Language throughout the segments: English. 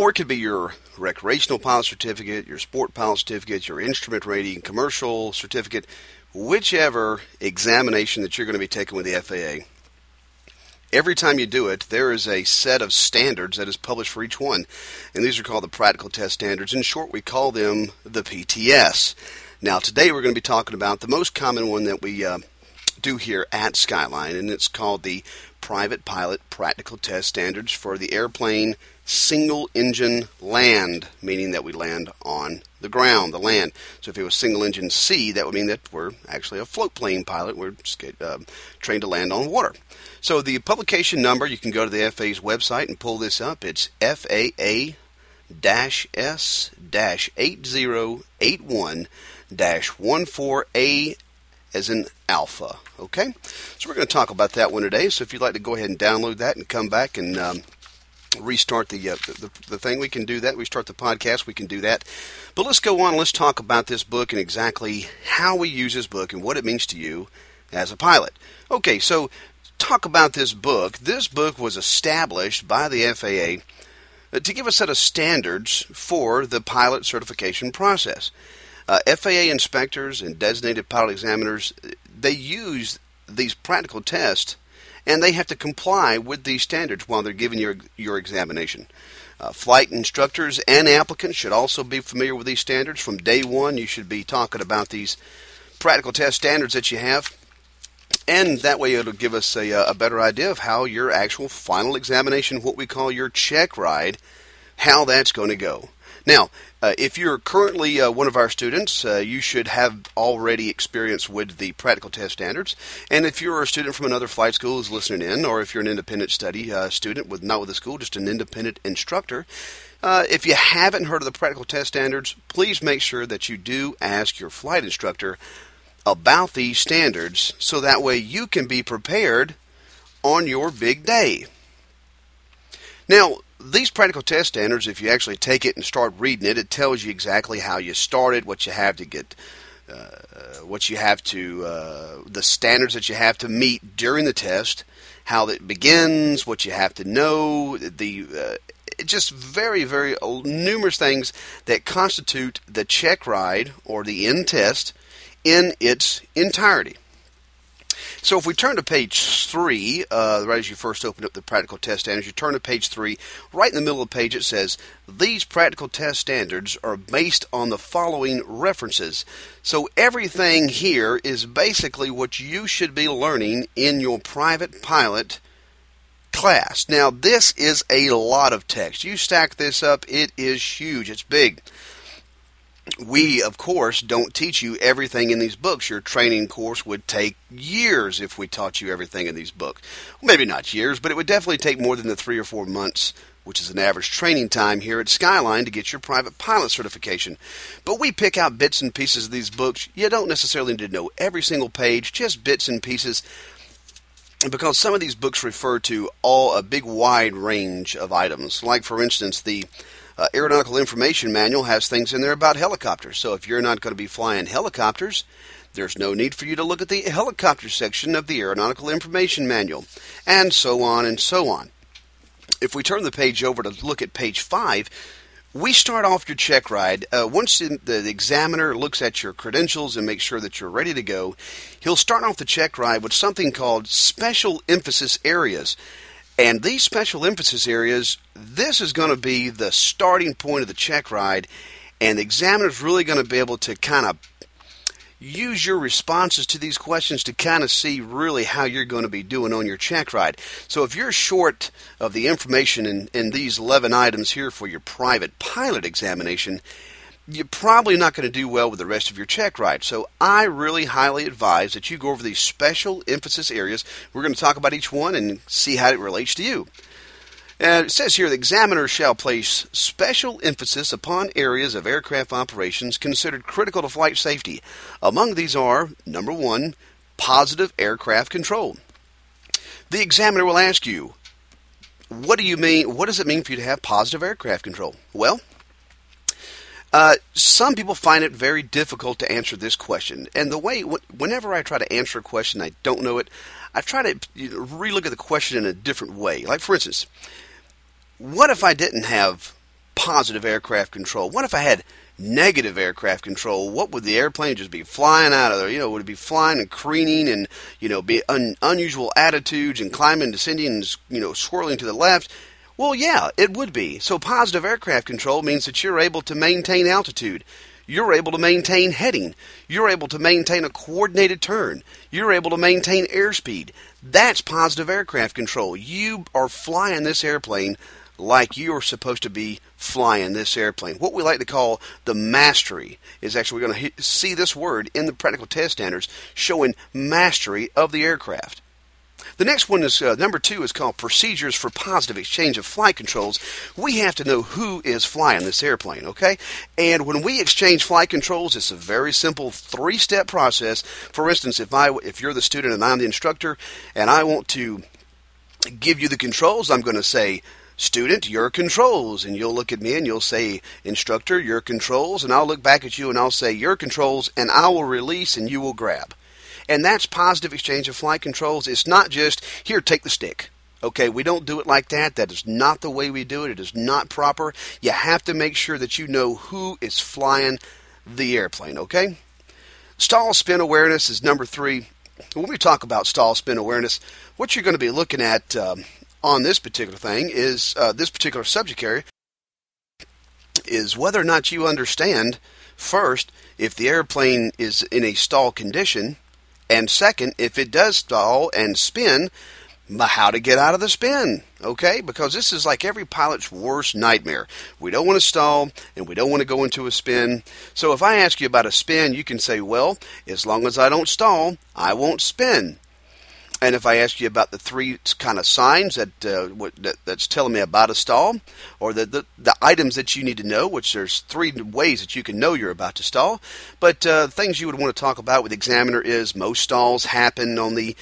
or it could be your recreational pilot certificate, your sport pilot certificate, your instrument rating, commercial certificate, whichever examination that you're going to be taking with the FAA. Every time you do it, there is a set of standards that is published for each one, and these are called the practical test standards. In short, we call them the PTS. Now, today we're going to be talking about the most common one that we uh, do here at Skyline, and it's called the Private Pilot Practical Test Standards for the Airplane Single Engine Land, meaning that we land on the ground, the land. So if it was single engine sea, that would mean that we're actually a float plane pilot. We're uh, trained to land on water. So the publication number, you can go to the FAA's website and pull this up. It's FAA S 8081 14A as in alpha. Okay? So we're going to talk about that one today. So if you'd like to go ahead and download that and come back and um, restart the, uh, the, the thing, we can do that. Restart the podcast, we can do that. But let's go on. Let's talk about this book and exactly how we use this book and what it means to you as a pilot. Okay, so talk about this book. This book was established by the FAA uh, to give a set of standards for the pilot certification process. Uh, FAA inspectors and designated pilot examiners, they use these practical tests and they have to comply with these standards while they're giving your, your examination. Uh, flight instructors and applicants should also be familiar with these standards. From day one, you should be talking about these practical test standards that you have. And that way, it'll give us a, a better idea of how your actual final examination, what we call your check ride, how that's going to go. Now, uh, if you're currently uh, one of our students, uh, you should have already experience with the practical test standards. And if you're a student from another flight school who's listening in, or if you're an independent study uh, student with not with a school, just an independent instructor, uh, if you haven't heard of the practical test standards, please make sure that you do ask your flight instructor about these standards so that way you can be prepared on your big day. Now, these practical test standards, if you actually take it and start reading it, it tells you exactly how you started, what you have to get, uh, what you have to, uh, the standards that you have to meet during the test, how it begins, what you have to know, the uh, just very, very numerous things that constitute the check ride or the end test in its entirety. So if we turn to page three, uh, right as you first open up the practical test standards, you turn to page three. Right in the middle of the page, it says these practical test standards are based on the following references. So everything here is basically what you should be learning in your private pilot class. Now, this is a lot of text. You stack this up, it is huge. It's big we, of course, don't teach you everything in these books. Your training course would take years if we taught you everything in these books. Maybe not years, but it would definitely take more than the three or four months, which is an average training time here at Skyline to get your private pilot certification. But we pick out bits and pieces of these books. You don't necessarily need to know every single page, just bits and pieces. Because some of these books refer to all a big wide range of items. Like, for instance, the uh, Aeronautical Information Manual has things in there about helicopters. So if you're not going to be flying helicopters, there's no need for you to look at the helicopter section of the Aeronautical Information Manual, and so on and so on. If we turn the page over to look at page 5, we start off your check ride. Uh, once the examiner looks at your credentials and makes sure that you're ready to go, he'll start off the check ride with something called special emphasis areas. And these special emphasis areas, this is going to be the starting point of the check ride, and the examiner is really going to be able to kind of use your responses to these questions to kind of see really how you're going to be doing on your check ride. So if you're short of the information in, in these 11 items here for your private pilot examination, you're probably not going to do well with the rest of your check ride. So I really highly advise that you go over these special emphasis areas. We're going to talk about each one and see how it relates to you. And it says here the examiner shall place special emphasis upon areas of aircraft operations considered critical to flight safety. Among these are number one, positive aircraft control. The examiner will ask you, what do you mean? What does it mean for you to have positive aircraft control? Well, uh, some people find it very difficult to answer this question. And the way, whenever I try to answer a question, I don't know it, I try to relook at the question in a different way. Like, for instance, what if I didn't have positive aircraft control? What if I had negative aircraft control? What would the airplane just be flying out of there? You know, would it be flying and careening and, you know, be un- unusual attitudes and climbing, descending, and, you know, swirling to the left? Well, yeah, it would be. So positive aircraft control means that you're able to maintain altitude. You're able to maintain heading. You're able to maintain a coordinated turn. You're able to maintain airspeed. That's positive aircraft control. You are flying this airplane like you're supposed to be flying this airplane. What we like to call the mastery is actually going to see this word in the practical test standards showing mastery of the aircraft. The next one is uh, number two is called procedures for positive exchange of flight controls. We have to know who is flying this airplane, okay? And when we exchange flight controls, it's a very simple three-step process. For instance, if I if you're the student and I'm the instructor, and I want to give you the controls, I'm going to say student, your controls. And you'll look at me and you'll say, instructor, your controls. And I'll look back at you and I'll say, your controls, and I will release and you will grab. And that's positive exchange of flight controls. It's not just, here, take the stick. Okay, we don't do it like that. That is not the way we do it. It is not proper. You have to make sure that you know who is flying the airplane, okay? Stall spin awareness is number three. When we talk about stall spin awareness, what you're going to be looking at um, on this particular thing is uh, this particular subject area is whether or not you understand first if the airplane is in a stall condition and second, if it does stall and spin, how to get out of the spin, okay? Because this is like every pilot's worst nightmare. We don't want to stall and we don't want to go into a spin. So if I ask you about a spin, you can say, well, as long as I don't stall, I won't spin. And if I ask you about the three kind of signs that, uh, that that's telling me about a stall, or the, the, the items that you need to know, which there's three ways that you can know you're about to stall. But uh, things you would want to talk about with examiner is most stalls happen on the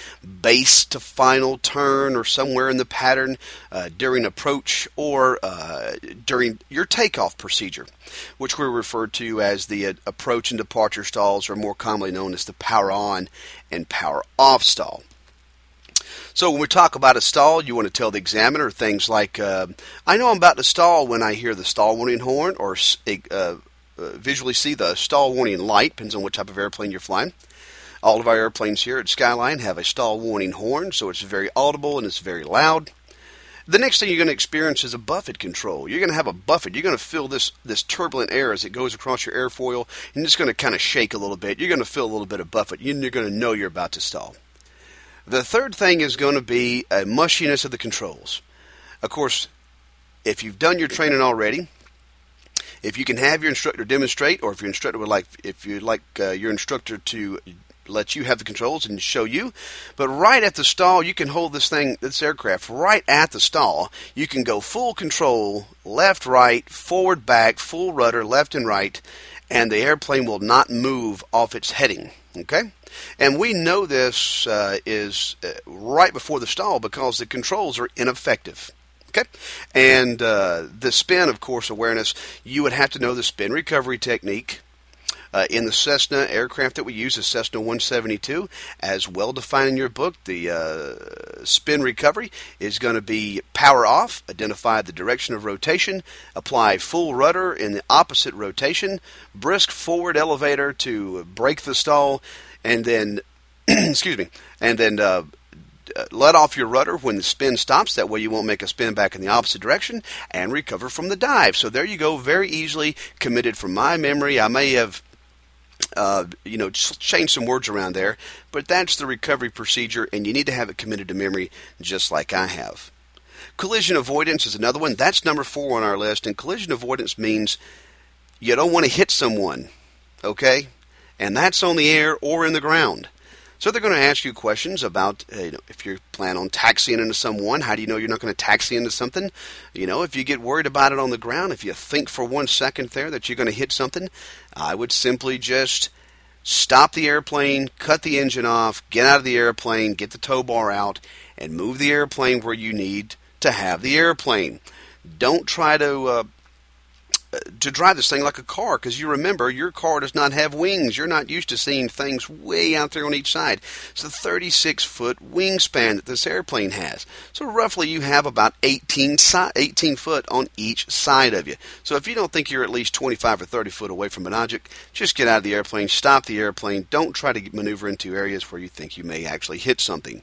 base to final turn, or somewhere in the pattern uh, during approach, or uh, during your takeoff procedure, which we refer to as the uh, approach and departure stalls, or more commonly known as the power on and power off stall. So when we talk about a stall, you want to tell the examiner things like, uh, "I know I'm about to stall when I hear the stall warning horn, or uh, uh, visually see the stall warning light." Depends on what type of airplane you're flying. All of our airplanes here at Skyline have a stall warning horn, so it's very audible and it's very loud. The next thing you're going to experience is a buffet control. You're going to have a buffet. You're going to feel this this turbulent air as it goes across your airfoil, and it's going to kind of shake a little bit. You're going to feel a little bit of buffet, and you're going to know you're about to stall. The third thing is going to be a mushiness of the controls. Of course, if you've done your training already, if you can have your instructor demonstrate, or if your instructor would like, if you'd like uh, your instructor to let you have the controls and show you. But right at the stall, you can hold this thing, this aircraft, right at the stall. You can go full control, left, right, forward, back, full rudder, left and right, and the airplane will not move off its heading. Okay? And we know this uh, is uh, right before the stall because the controls are ineffective. Okay, and uh, the spin, of course, awareness. You would have to know the spin recovery technique. Uh, in the Cessna aircraft that we use, the Cessna 172, as well defined in your book, the uh, spin recovery is going to be power off, identify the direction of rotation, apply full rudder in the opposite rotation, brisk forward elevator to break the stall, and then excuse me, and then uh, let off your rudder when the spin stops. That way you won't make a spin back in the opposite direction and recover from the dive. So there you go, very easily committed from my memory. I may have. Uh, you know, change some words around there, but that's the recovery procedure, and you need to have it committed to memory just like I have. Collision avoidance is another one. That's number four on our list, and collision avoidance means you don't want to hit someone, okay? and that's on the air or in the ground. So they're going to ask you questions about uh, you know, if you plan on taxiing into someone, how do you know you're not going to taxi into something? You know, if you get worried about it on the ground, if you think for one second there that you're going to hit something, I would simply just stop the airplane, cut the engine off, get out of the airplane, get the tow bar out, and move the airplane where you need to have the airplane. Don't try to uh, to drive this thing like a car because you remember your car does not have wings. You're not used to seeing things way out there on each side. It's a 36 foot wingspan that this airplane has. So roughly you have about 18, si- 18 foot on each side of you. So if you don't think you're at least 25 or 30 foot away from an object, just get out of the airplane, stop the airplane. Don't try to maneuver into areas where you think you may actually hit something.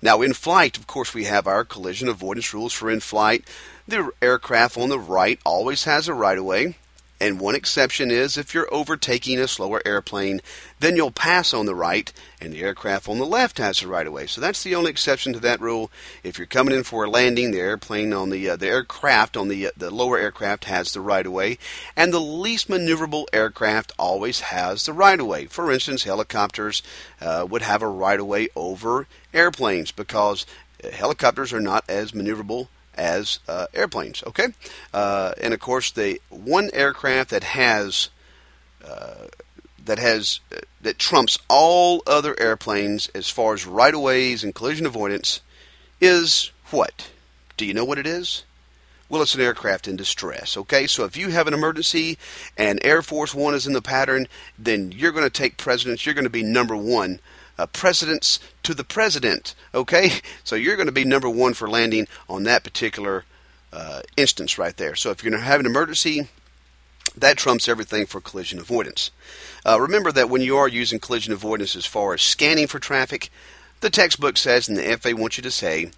Now, in flight, of course, we have our collision avoidance rules for in flight. The aircraft on the right always has a right of way, and one exception is if you're overtaking a slower airplane, then you'll pass on the right, and the aircraft on the left has the right of way. So that's the only exception to that rule. If you're coming in for a landing, the airplane on the uh, the aircraft on the uh, the lower aircraft has the right of way, and the least maneuverable aircraft always has the right of way. For instance, helicopters uh, would have a right of way over airplanes because helicopters are not as maneuverable as uh, airplanes. Okay, uh, and of course, the one aircraft that has uh, that has uh, that trumps all other airplanes as far as right of ways and collision avoidance is what? Do you know what it is? Well, it's an aircraft in distress. Okay, so if you have an emergency and Air Force One is in the pattern, then you're going to take precedence. You're going to be number one uh, precedence to the president. Okay, so you're going to be number one for landing on that particular uh, instance right there. So if you're going to have an emergency, that trumps everything for collision avoidance. Uh, remember that when you are using collision avoidance as far as scanning for traffic, the textbook says and the FAA wants you to say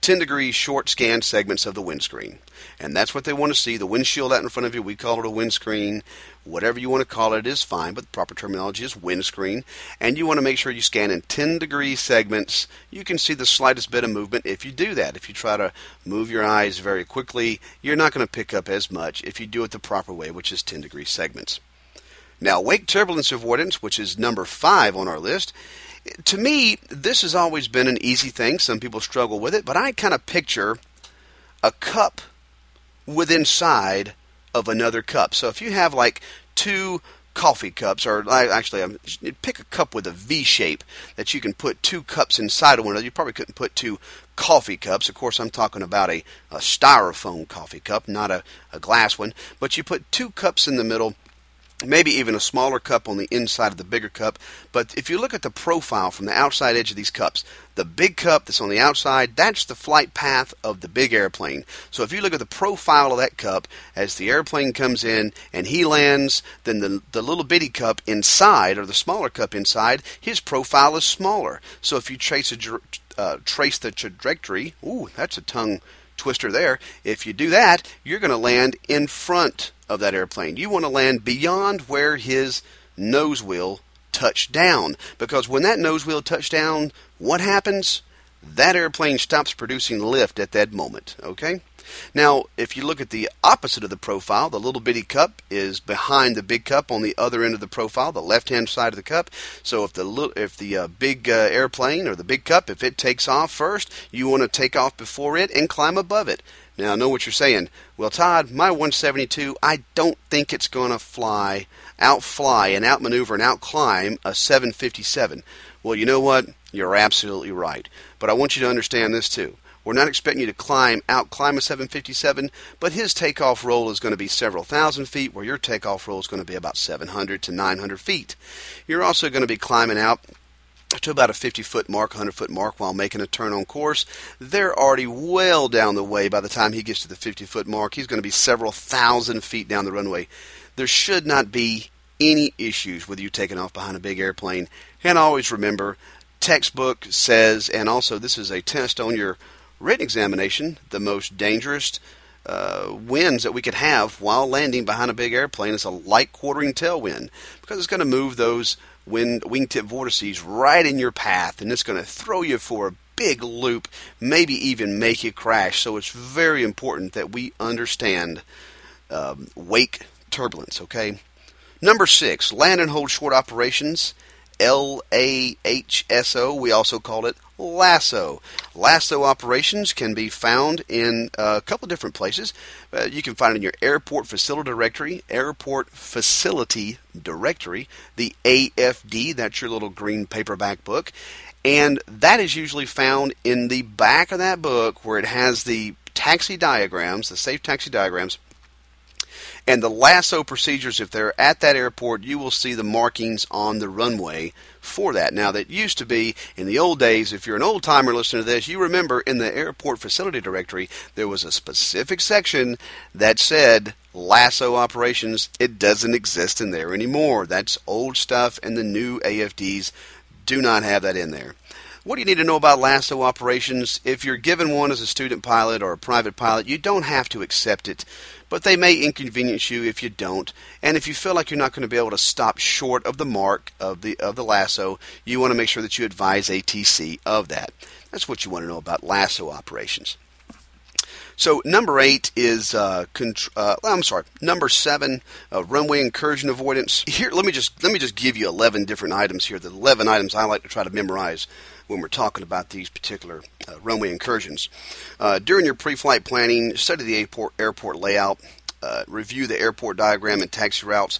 10 degree short scan segments of the windscreen. And that's what they want to see. The windshield out in front of you, we call it a windscreen. Whatever you want to call it is fine, but the proper terminology is windscreen. And you want to make sure you scan in 10 degree segments. You can see the slightest bit of movement if you do that. If you try to move your eyes very quickly, you're not going to pick up as much if you do it the proper way, which is 10 degree segments. Now, wake turbulence avoidance, which is number five on our list, to me, this has always been an easy thing. Some people struggle with it, but I kind of picture a cup with inside of another cup. So if you have like two coffee cups, or actually, um, pick a cup with a V shape that you can put two cups inside of one another. You probably couldn't put two coffee cups. Of course, I'm talking about a, a styrofoam coffee cup, not a, a glass one. But you put two cups in the middle maybe even a smaller cup on the inside of the bigger cup. But if you look at the profile from the outside edge of these cups, the big cup that's on the outside, that's the flight path of the big airplane. So if you look at the profile of that cup as the airplane comes in and he lands, then the, the little bitty cup inside, or the smaller cup inside, his profile is smaller. So if you trace a uh, trace the trajectory, ooh, that's a tongue twister there. If you do that, you're going to land in front of that airplane. You want to land beyond where his nose wheel touched down. Because when that nose wheel touched down, what happens? That airplane stops producing lift at that moment. Okay? Now, if you look at the opposite of the profile, the little bitty cup is behind the big cup on the other end of the profile, the left-hand side of the cup. So if the if the uh, big uh, airplane or the big cup, if it takes off first, you want to take off before it and climb above it. Now, I know what you're saying. Well, Todd, my 172, I don't think it's going to fly, outfly, and outmaneuver and outclimb a 757. Well, you know what? You're absolutely right. But I want you to understand this too. We're not expecting you to climb, outclimb a 757, but his takeoff roll is going to be several thousand feet, where your takeoff roll is going to be about 700 to 900 feet. You're also going to be climbing out to about a 50 foot mark, 100 foot mark while making a turn on course. They're already well down the way by the time he gets to the 50 foot mark. He's going to be several thousand feet down the runway. There should not be any issues with you taking off behind a big airplane. And always remember, textbook says, and also this is a test on your written examination, the most dangerous uh, winds that we could have while landing behind a big airplane is a light quartering tailwind because it's going to move those wingtip vortices right in your path, and it's going to throw you for a big loop, maybe even make you crash. So it's very important that we understand um, wake turbulence. Okay. Number six, land and hold short operations. L A H S O. We also call it LASSO. LASSO operations can be found in a couple different places. Uh, you can find it in your airport facility directory, airport facility directory, the AFD, that's your little green paperback book. And that is usually found in the back of that book where it has the taxi diagrams, the safe taxi diagrams And the lasso procedures, if they're at that airport, you will see the markings on the runway for that. Now, that used to be in the old days, if you're an old timer listening to this, you remember in the airport facility directory, there was a specific section that said lasso operations. It doesn't exist in there anymore. That's old stuff, and the new AFDs do not have that in there. What do you need to know about lasso operations? If you're given one as a student pilot or a private pilot, you don't have to accept it, but they may inconvenience you if you don't. And if you feel like you're not going to be able to stop short of the mark of the of the lasso, you want to make sure that you advise ATC of that. That's what you want to know about lasso operations. So number eight is uh, contr- uh, I'm sorry, number seven, uh, runway incursion avoidance. Here, let me just let me just give you eleven different items here. The eleven items I like to try to memorize when we're talking about these particular uh, runway incursions. Uh, during your pre-flight planning, study the airport, airport layout, uh, review the airport diagram and taxi routes.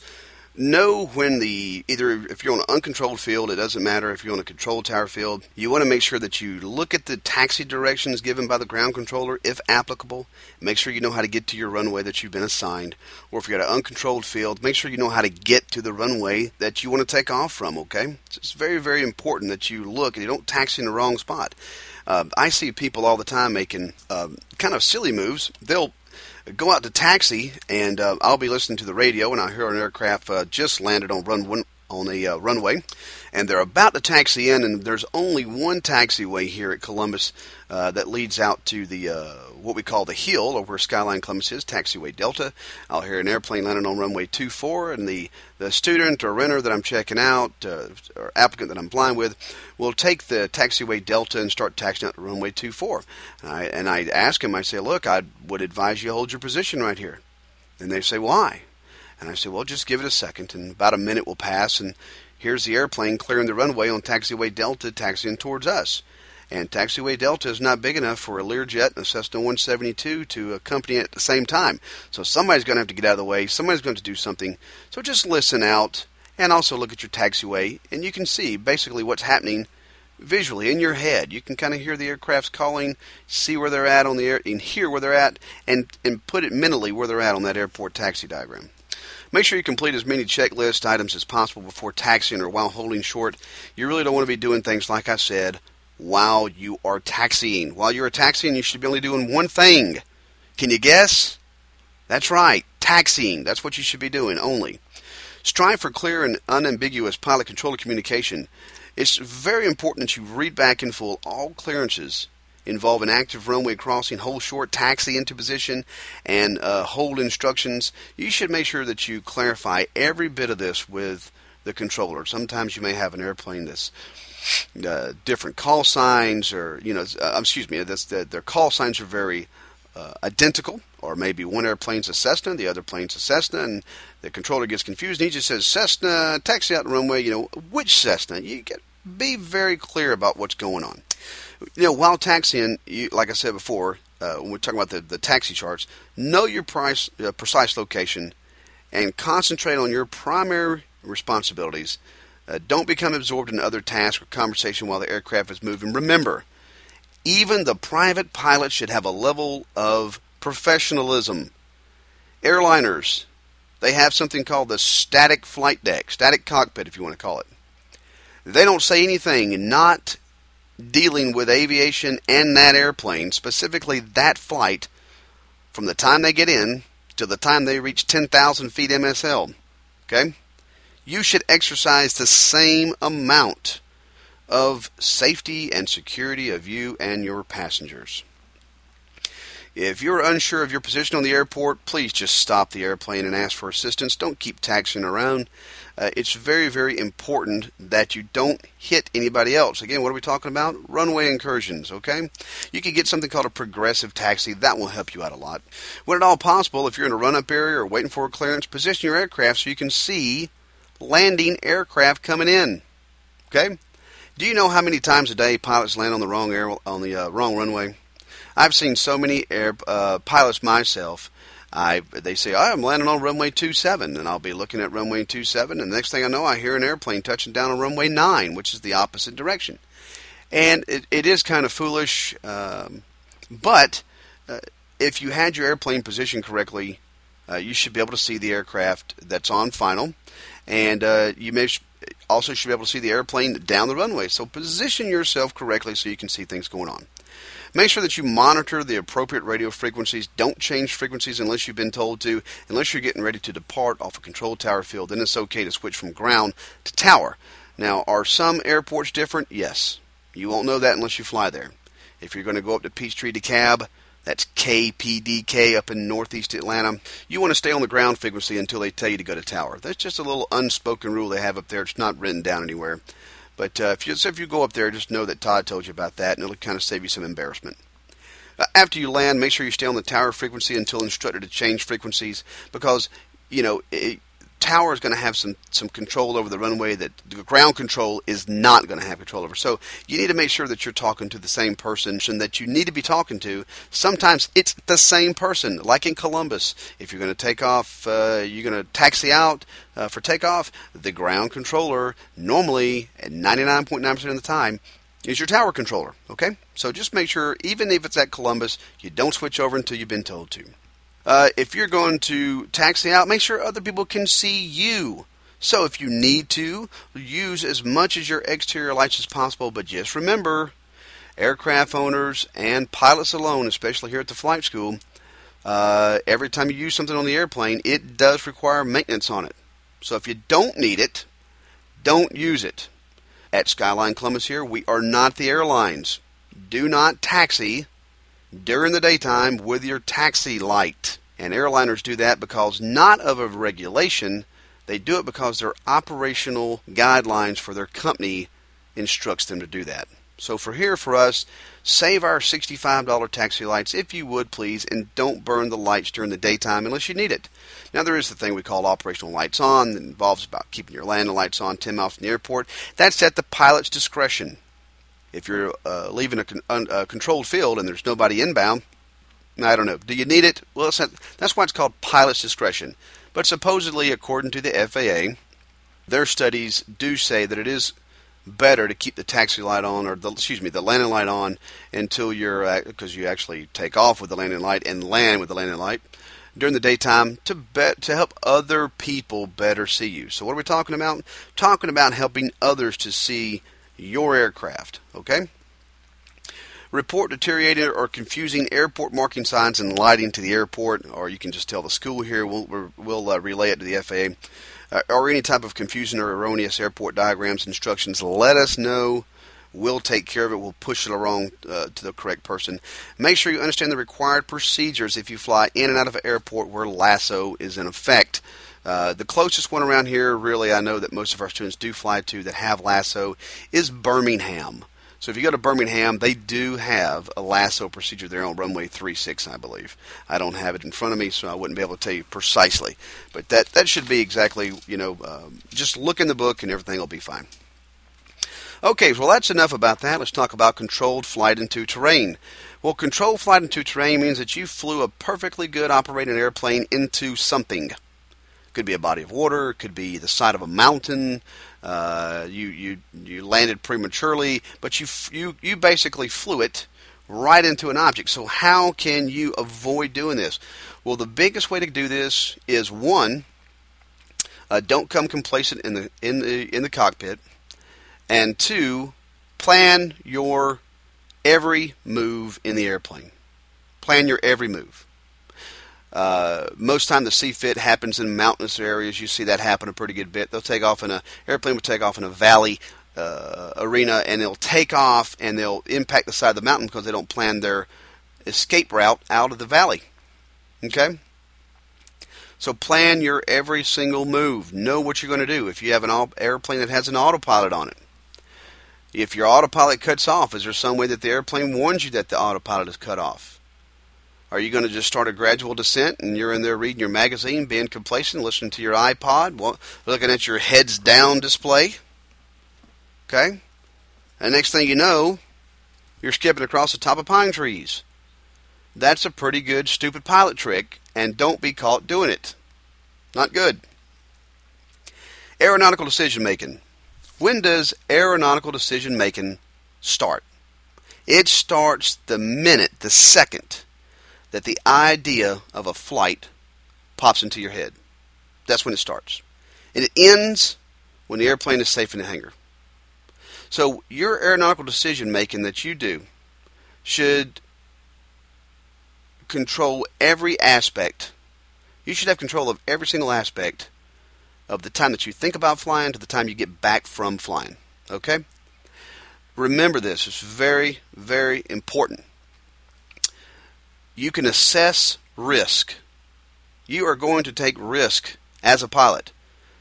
Know when the either if you're on an uncontrolled field, it doesn't matter if you're on a control tower field. You want to make sure that you look at the taxi directions given by the ground controller, if applicable. Make sure you know how to get to your runway that you've been assigned. Or if you're at an uncontrolled field, make sure you know how to get to the runway that you want to take off from. Okay, it's very very important that you look and you don't taxi in the wrong spot. Uh, I see people all the time making uh, kind of silly moves. They'll go out to taxi, and uh, I'll be listening to the radio, and I hear an aircraft uh, just landed on run on the uh, runway, and they're about to taxi in, and there's only one taxiway here at Columbus uh, that leads out to the uh, what we call the hill, where Skyline Columbus is, taxiway Delta. I'll hear an airplane landing on runway 24, and the, the student or renter that I'm checking out, uh, or applicant that I'm flying with, will take the taxiway Delta and start taxiing out to runway 24. I, and I ask him, I say, look, I would advise you hold your position right here. And they say, why? And I say, well, just give it a second, and about a minute will pass, and here's the airplane clearing the runway on taxiway Delta, taxiing towards us. And taxiway Delta is not big enough for a Learjet and a Cessna 172 to accompany it at the same time. So somebody's going to have to get out of the way. Somebody's going to do something. So just listen out and also look at your taxiway, and you can see basically what's happening visually in your head. You can kind of hear the aircrafts calling, see where they're at on the air, and hear where they're at, and and put it mentally where they're at on that airport taxi diagram. Make sure you complete as many checklist items as possible before taxiing or while holding short. You really don't want to be doing things, like I said, while you are taxiing. While you're taxiing, you should be only doing one thing. Can you guess? That's right, taxiing. That's what you should be doing only. Strive for clear and unambiguous pilot controller communication. It's very important that you read back in full all clearances involve an active runway crossing, hold short, taxi into position, and uh, hold instructions. You should make sure that you clarify every bit of this with the controller. Sometimes you may have an airplane that's uh, different call signs, or you know, uh, excuse me, their call signs are very uh, identical, or maybe one airplane's a Cessna, the other plane's a Cessna, and the controller gets confused. And he just says Cessna, taxi out the runway. You know, which Cessna? You get be very clear about what's going on. You know, while taxiing, you, like I said before, uh, when we're talking about the, the taxi charts, know your price, uh, precise location and concentrate on your primary responsibilities. Uh, don't become absorbed in other tasks or conversation while the aircraft is moving. Remember, even the private pilot should have a level of professionalism. Airliners, they have something called the static flight deck, static cockpit, if you want to call it. They don't say anything not dealing with aviation and that airplane, specifically that flight, from the time they get in to the time they reach 10,000 feet MSL. Okay? You should exercise the same amount of safety and security of you and your passengers. If you're unsure of your position on the airport, please just stop the airplane and ask for assistance. Don't keep taxiing around. Uh, it's very, very important that you don't hit anybody else. Again, what are we talking about? Runway incursions, okay? You can get something called a progressive taxi. That will help you out a lot. When at all possible, if you're in a run up area or waiting for a clearance, position your aircraft so you can see landing aircraft coming in. Okay? Do you know how many times a day pilots land on the wrong air on the uh, wrong runway? I've seen so many air uh, pilots myself. I they say oh, I'm landing on runway 27, and I'll be looking at runway 27, and the next thing I know, I hear an airplane touching down on runway 9, which is the opposite direction. And it, it is kind of foolish, um, but uh, if you had your airplane positioned correctly, uh, you should be able to see the aircraft that's on final, and uh, you may sh- also should be able to see the airplane down the runway. So position yourself correctly so you can see things going on. Make sure that you monitor the appropriate radio frequencies. Don't change frequencies unless you've been told to. Unless you're getting ready to depart off a control tower field, then it's okay to switch from ground to tower. Now, are some airports different? Yes. You won't know that unless you fly there. If you're going to go up to Peachtree DeKalb, that's KPDK up in northeast Atlanta. You want to stay on the ground frequency until they tell you to go to tower. That's just a little unspoken rule they have up there. It's not written down anywhere. But uh, if you so if you go up there, just know that Todd told you about that, and it'll kind of save you some embarrassment. Uh, after you land, make sure you stay on the tower frequency until instructed to change frequencies because you know it, tower is going to have some some control over the runway that the ground control is not going to have control over. So you need to make sure that you're talking to the same person that you need to be talking to. Sometimes it's the same person, like in Columbus. If you're going to take off, uh, you're going to taxi out uh, for takeoff. The ground controller normally, at 99.9% of the time, is your tower controller. Okay, so just make sure, even if it's at Columbus, you don't switch over until you've been told to. Uh, if you're going to taxi out, make sure other people can see you. So if you need to, use as much as your exterior lights as possible, but just remember, aircraft owners and pilots alone, especially here at the flight school, uh, every time you use something on the airplane, it does require maintenance on it. So if you don't need it, don't use it. At Skyline Columbus here, we are not the airlines. Do not taxi during the daytime with your taxi light. And airliners do that because not of a regulation, they do it because their operational guidelines for their company instructs them to do that. So for here for us, save our $65 taxi lights if you would please and don't burn the lights during the daytime unless you need it. Now there is the thing we call operational lights on that involves about keeping your landing lights on 10 miles from the airport. That's at the pilot's discretion. If you're uh, leaving a, con- un- a, controlled field and there's nobody inbound, I don't know. Do you need it? Well, not, that's why it's called pilot's discretion. But supposedly, according to the FAA, their studies do say that it is better to keep the taxi light on, or the, excuse me, the landing light on until you're because you actually take off with the landing light and land with the landing light during the daytime to bet to help other people better see you. So what are we talking about? Talking about helping others to see your aircraft, okay? Report deteriorated or confusing airport marking signs and lighting to the airport, or you can just tell the school here. We'll, we'll uh, relay it to the FAA. Uh, or any type of confusion or erroneous airport diagrams, instructions. Let us know. We'll take care of it. We'll push it along uh, to the correct person. Make sure you understand the required procedures if you fly in and out of an airport where LASSO is in effect. Uh, the closest one around here, really, I know that most of our students do fly to that have LASSO, is Birmingham. So if you go to Birmingham, they do have a LASSO procedure there on runway 36, I believe. I don't have it in front of me, so I wouldn't be able to tell you precisely. But that that should be exactly, you know, um, just look in the book and everything will be fine. Okay, well that's enough about that. Let's talk about controlled flight into terrain. Well, controlled flight into terrain means that you flew a perfectly good operating airplane into something. Could be a body of water, it could be the side of a mountain. Uh, you you you landed prematurely, but you you you basically flew it right into an object. So how can you avoid doing this? Well, the biggest way to do this is one, uh, don't come complacent in the in the in the cockpit, and two, plan your every move in the airplane. Plan your every move. Uh, most time the CFIT happens in mountainous areas. You see that happen a pretty good bit. They'll take off in a airplane will take off in a valley uh, arena, and they'll take off and they'll impact the side of the mountain because they don't plan their escape route out of the valley. Okay. So plan your every single move. Know what you're going to do. If you have an airplane that has an autopilot on it, if your autopilot cuts off, is there some way that the airplane warns you that the autopilot is cut off? Are you going to just start a gradual descent and you're in there reading your magazine, being complacent, listening to your iPod, looking at your heads down display? Okay? And next thing you know, you're skipping across the top of pine trees. That's a pretty good stupid pilot trick, and don't be caught doing it. Not good. Aeronautical decision making. When does aeronautical decision making start? It starts the minute, the second that the idea of a flight pops into your head. That's when it starts. And it ends when the airplane is safe in the hangar. So your aeronautical decision making that you do should control every aspect. You should have control of every single aspect of the time that you think about flying to the time you get back from flying. Okay? Remember this, it's very, very important. You can assess risk. You are going to take risk as a pilot.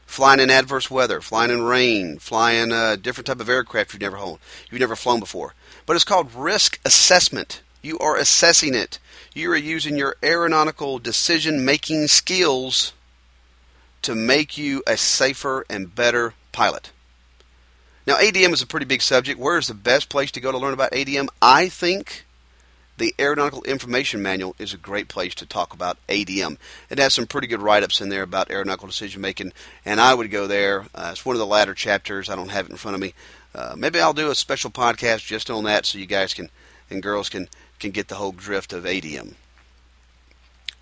Flying in adverse weather, flying in rain, flying a different type of aircraft you've never flown, you've never flown before. But it's called risk assessment. You are assessing it. You are using your aeronautical decision making skills to make you a safer and better pilot. Now, ADM is a pretty big subject. Where is the best place to go to learn about ADM? I think the Aeronautical Information Manual is a great place to talk about ADM. It has some pretty good write ups in there about aeronautical decision making, and I would go there. Uh, it's one of the latter chapters. I don't have it in front of me. Uh, maybe I'll do a special podcast just on that so you guys can and girls can, can get the whole drift of ADM.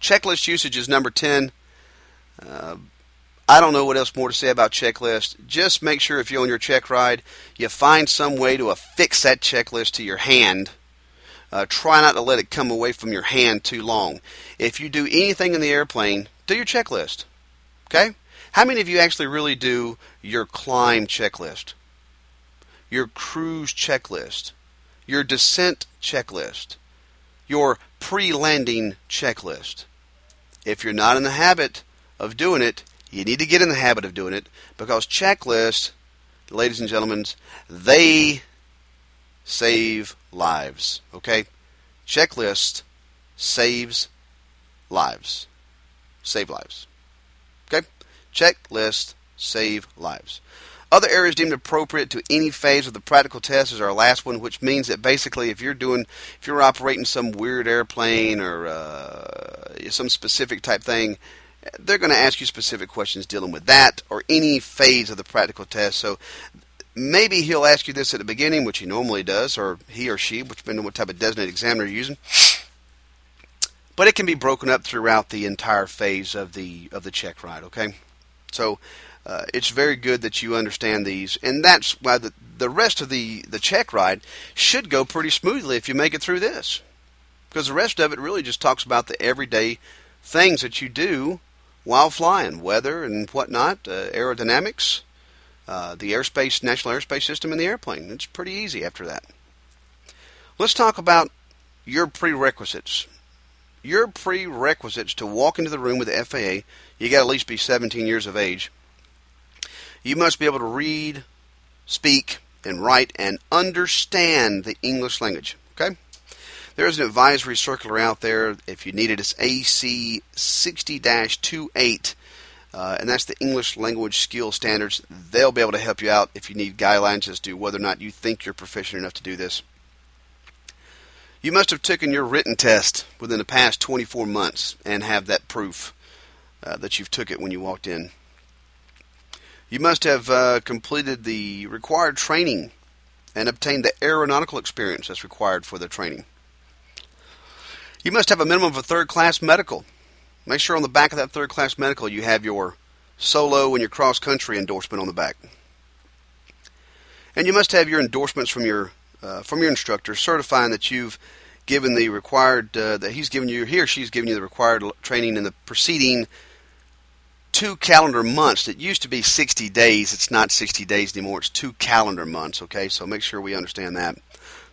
Checklist usage is number 10. Uh, I don't know what else more to say about checklist. Just make sure if you're on your check ride, you find some way to affix that checklist to your hand. Uh, try not to let it come away from your hand too long. If you do anything in the airplane, do your checklist. Okay? How many of you actually really do your climb checklist? Your cruise checklist? Your descent checklist? Your pre landing checklist? If you're not in the habit of doing it, you need to get in the habit of doing it because checklists, ladies and gentlemen, they save lives. Okay? Checklist saves lives. Save lives. Okay? Checklist save lives. Other areas deemed appropriate to any phase of the practical test is our last one, which means that basically, if you're doing, if you're operating some weird airplane or uh, some specific type thing, they're going to ask you specific questions dealing with that or any phase of the practical test. So maybe he'll ask you this at the beginning, which he normally does, or he or she, which depending on what type of designated examiner you're using. But it can be broken up throughout the entire phase of the of the check ride. Okay, so uh, it's very good that you understand these, and that's why the the rest of the the check ride should go pretty smoothly if you make it through this, because the rest of it really just talks about the everyday things that you do while flying, weather and whatnot, uh, aerodynamics, uh, the airspace, national airspace system, and the airplane. It's pretty easy after that. Let's talk about your prerequisites. Your prerequisites to walk into the room with the FAA, you got to at least be 17 years of age. You must be able to read, speak, and write and understand the English language. Okay? There's an advisory circular out there. If you need it, it's AC 60 28. Uh, and that's the English Language Skill Standards. They'll be able to help you out if you need guidelines as to whether or not you think you're proficient enough to do this. You must have taken your written test within the past 24 months and have that proof uh, that you've took it when you walked in. You must have uh, completed the required training and obtained the aeronautical experience that's required for the training. You must have a minimum of a third class medical. Make sure on the back of that third class medical you have your solo and your cross country endorsement on the back. And you must have your endorsements from your uh, from your instructor certifying that you've given the required uh, that he's given you he or she's given you the required training in the preceding two calendar months. It used to be 60 days. It's not 60 days anymore. It's two calendar months. Okay, so make sure we understand that.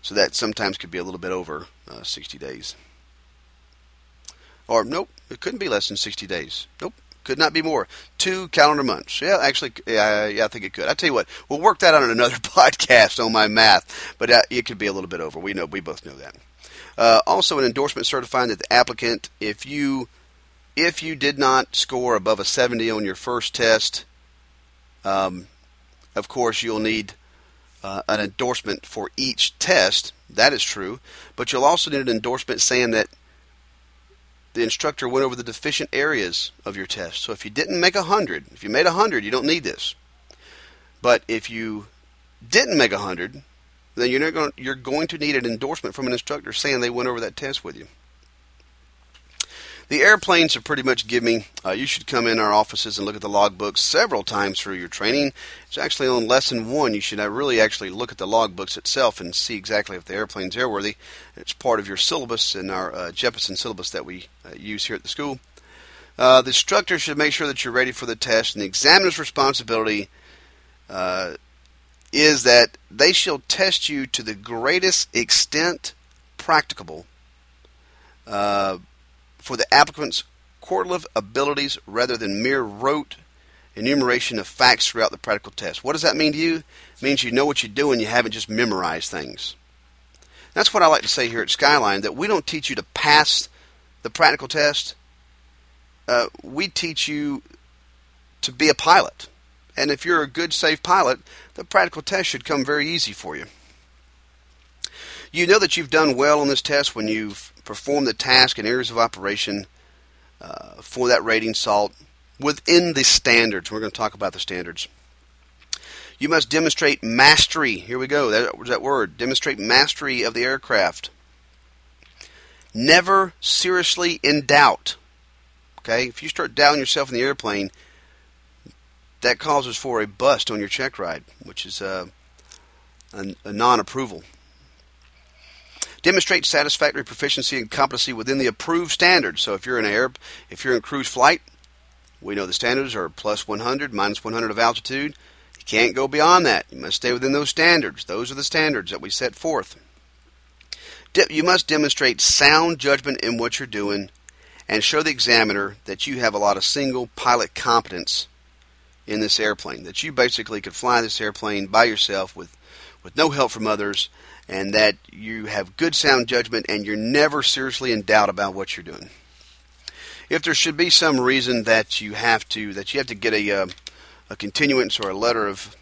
So that sometimes could be a little bit over uh, 60 days. Or nope, it couldn't be less than 60 days. Nope, could not be more. Two calendar months. Yeah, actually, yeah, yeah I think it could. I tell you what, we'll work that out on another podcast on my math, but uh, it could be a little bit over. We know, we both know that. Uh, also, an endorsement certifying that the applicant, if you if you did not score above a 70 on your first test, um, of course you'll need uh, an endorsement for each test. That is true, but you'll also need an endorsement saying that the instructor went over the deficient areas of your test. So if you didn't make 100, if you made 100, you don't need this. But if you didn't make 100, then you're, going, you're going to need an endorsement from an instructor saying they went over that test with you. The airplanes are pretty much given uh, you should come in our offices and look at the logbooks several times through your training. It's actually on lesson one. You should uh, really actually look at the logbooks itself and see exactly if the airplane's airworthy. It's part of your syllabus in our uh, Jeppesen syllabus that we uh, use here at the school. Uh, the instructor should make sure that you're ready for the test, and the examiner's responsibility uh, is that they shall test you to the greatest extent practicable uh, for the applicant's correlative abilities rather than mere rote enumeration of facts throughout the practical test. What does that mean to you? It means you know what you're doing, you haven't just memorized things. That's what I like to say here at Skyline that we don't teach you to pass the practical test. Uh, we teach you to be a pilot. And if you're a good, safe pilot, the practical test should come very easy for you. You know that you've done well on this test when you've performed the task and areas of operation uh, for that rating salt within the standards. We're going to talk about the standards. You must demonstrate mastery. Here we go. That, was that word. Demonstrate mastery of the aircraft. Never seriously in doubt. Okay? If you start doubting yourself in the airplane, that causes for a bust on your check ride, which is uh, a, a non approval. Demonstrate satisfactory proficiency and competency within the approved standards. So if you're in air, if you're in cruise flight, we know the standards are plus 100, minus 100 of altitude. You can't go beyond that. You must stay within those standards. Those are the standards that we set forth. You must demonstrate sound judgment in what you're doing and show the examiner that you have a lot of single pilot competence in this airplane. That you basically could fly this airplane by yourself with, with no help from others, and that you have good sound judgment and you're never seriously in doubt about what you're doing. If there should be some reason that you have to that you have to get a uh, a continuance or a letter of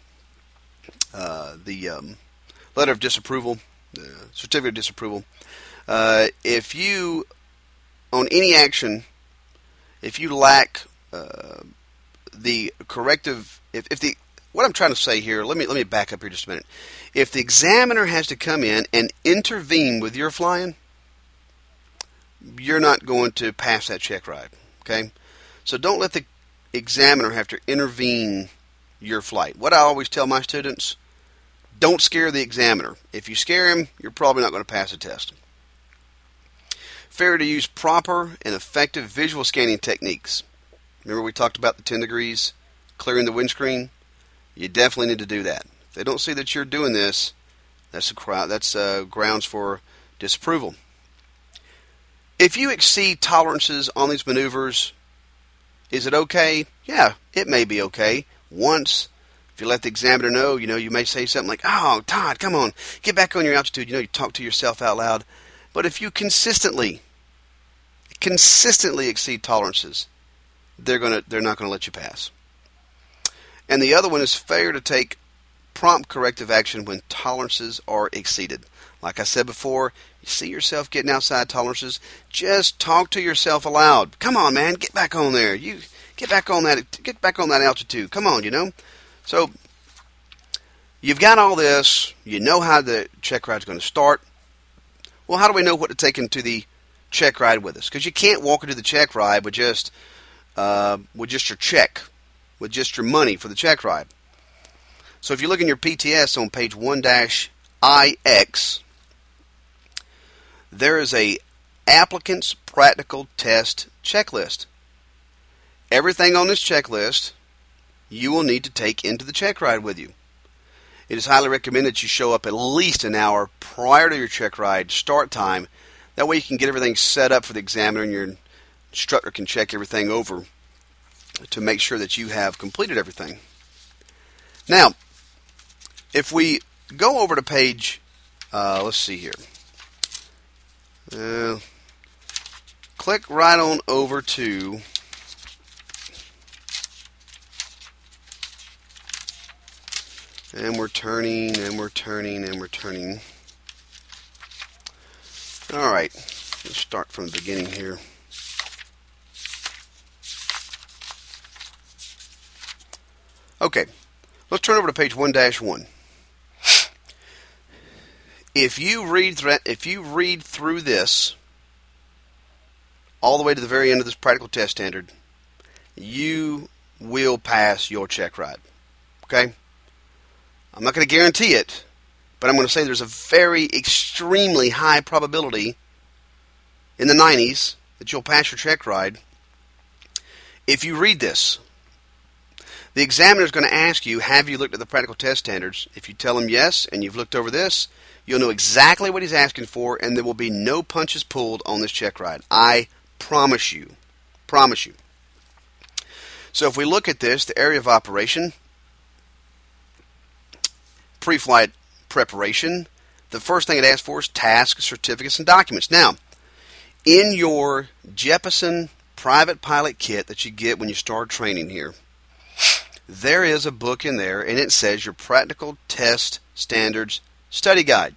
uh, the um, letter of disapproval, the certificate of disapproval, uh, if you on any action, if you lack uh, the corrective, if, if the what I'm trying to say here, let me let me back up here just a minute. If the examiner has to come in and intervene with your flying, you're not going to pass that check ride. Okay, so don't let the examiner have to intervene your flight. What I always tell my students: don't scare the examiner. If you scare him, you're probably not going to pass the test. Fair to use proper and effective visual scanning techniques. Remember we talked about the 10 degrees, clearing the windscreen? You definitely need to do that. If they don't see that you're doing this, that's a crowd, that's uh, grounds for disapproval. If you exceed tolerances on these maneuvers, is it okay? Yeah, it may be okay. Once, if you let the examiner know, you know, you may say something like, "Oh, Todd, come on, get back on your altitude." You know, you talk to yourself out loud. But if you consistently, consistently exceed tolerances, they're gonna they're not gonna let you pass. And the other one is failure to take prompt corrective action when tolerances are exceeded. Like I said before, you see yourself getting outside tolerances, just talk to yourself aloud. Come on, man, get back on there. You get back on that get back on that altitude. Come on, you know. So you've got all this, you know how the check ride's going to start. Well, how do we know what to take into the check ride with us? Because you can't walk into the check ride with just uh, with just your check, with just your money for the check ride. So if you look in your PTS on page 1-IX, there is a applicant's practical test checklist. Everything on this checklist you will need to take into the check ride with you. It is highly recommended you show up at least an hour prior to your check ride start time. That way you can get everything set up for the examiner and your instructor can check everything over to make sure that you have completed everything. Now, if we go over to page, uh, let's see here. Uh, click right on over to and we're turning and we're turning and we're turning. All right, let's start from the beginning here. Okay, let's turn over to page 1-1. If you read if you read through this all the way to the very end of this practical test standard, you will pass your check ride. Okay? I'm not going to guarantee it, but I'm going to say there's a very extremely high probability in the 90s that you'll pass your check ride if you read this. The examiner is going to ask you, Have you looked at the practical test standards? If you tell him yes and you've looked over this, you'll know exactly what he's asking for, and there will be no punches pulled on this check ride. I promise you. Promise you. So if we look at this, the area of operation, pre flight preparation, the first thing it asks for is tasks, certificates, and documents. Now, in your Jeppesen private pilot kit that you get when you start training here, there is a book in there and it says your practical test standards study guide.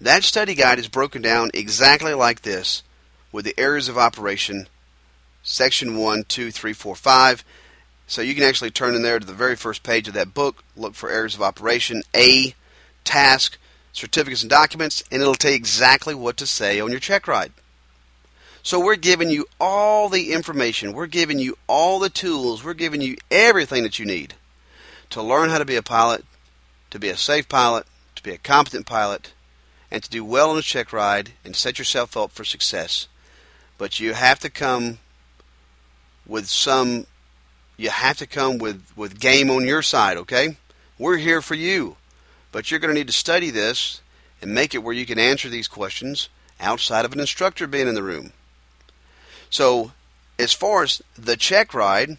That study guide is broken down exactly like this with the areas of operation, section 1, 2, 3, 4, 5. So you can actually turn in there to the very first page of that book, look for areas of operation, A, task, certificates and documents, and it'll tell you exactly what to say on your check ride. So we're giving you all the information, we're giving you all the tools, we're giving you everything that you need to learn how to be a pilot, to be a safe pilot, to be a competent pilot, and to do well on a check ride and set yourself up for success. But you have to come with some you have to come with, with game on your side, okay? We're here for you. But you're going to need to study this and make it where you can answer these questions outside of an instructor being in the room. So, as far as the check ride,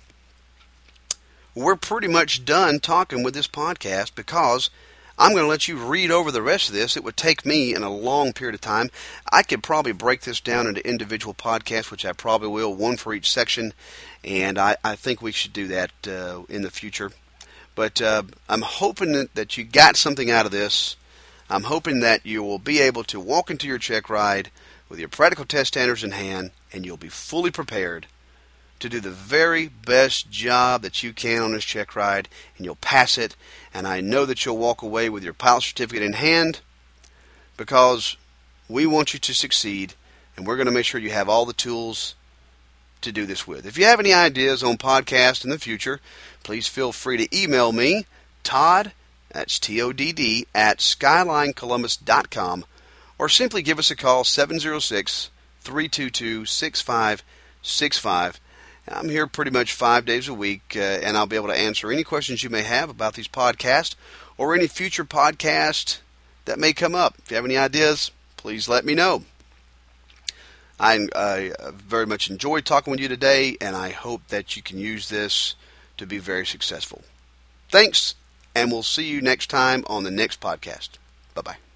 we're pretty much done talking with this podcast because I'm going to let you read over the rest of this. It would take me in a long period of time. I could probably break this down into individual podcasts, which I probably will, one for each section, and I, I think we should do that uh, in the future. But uh, I'm hoping that, that you got something out of this. I'm hoping that you will be able to walk into your check ride with your practical test standards in hand, and you'll be fully prepared to do the very best job that you can on this check ride, and you'll pass it. And I know that you'll walk away with your pilot certificate in hand because we want you to succeed, and we're going to make sure you have all the tools to do this with. If you have any ideas on podcasts in the future, please feel free to email me, Todd, that's T O D D, at skylinecolumbus.com, or simply give us a call, 706 322 6565. I'm here pretty much five days a week, uh, and I'll be able to answer any questions you may have about these podcasts or any future podcast that may come up. If you have any ideas, please let me know. I, I very much enjoyed talking with you today, and I hope that you can use this to be very successful. Thanks, and we'll see you next time on the next podcast. Bye bye.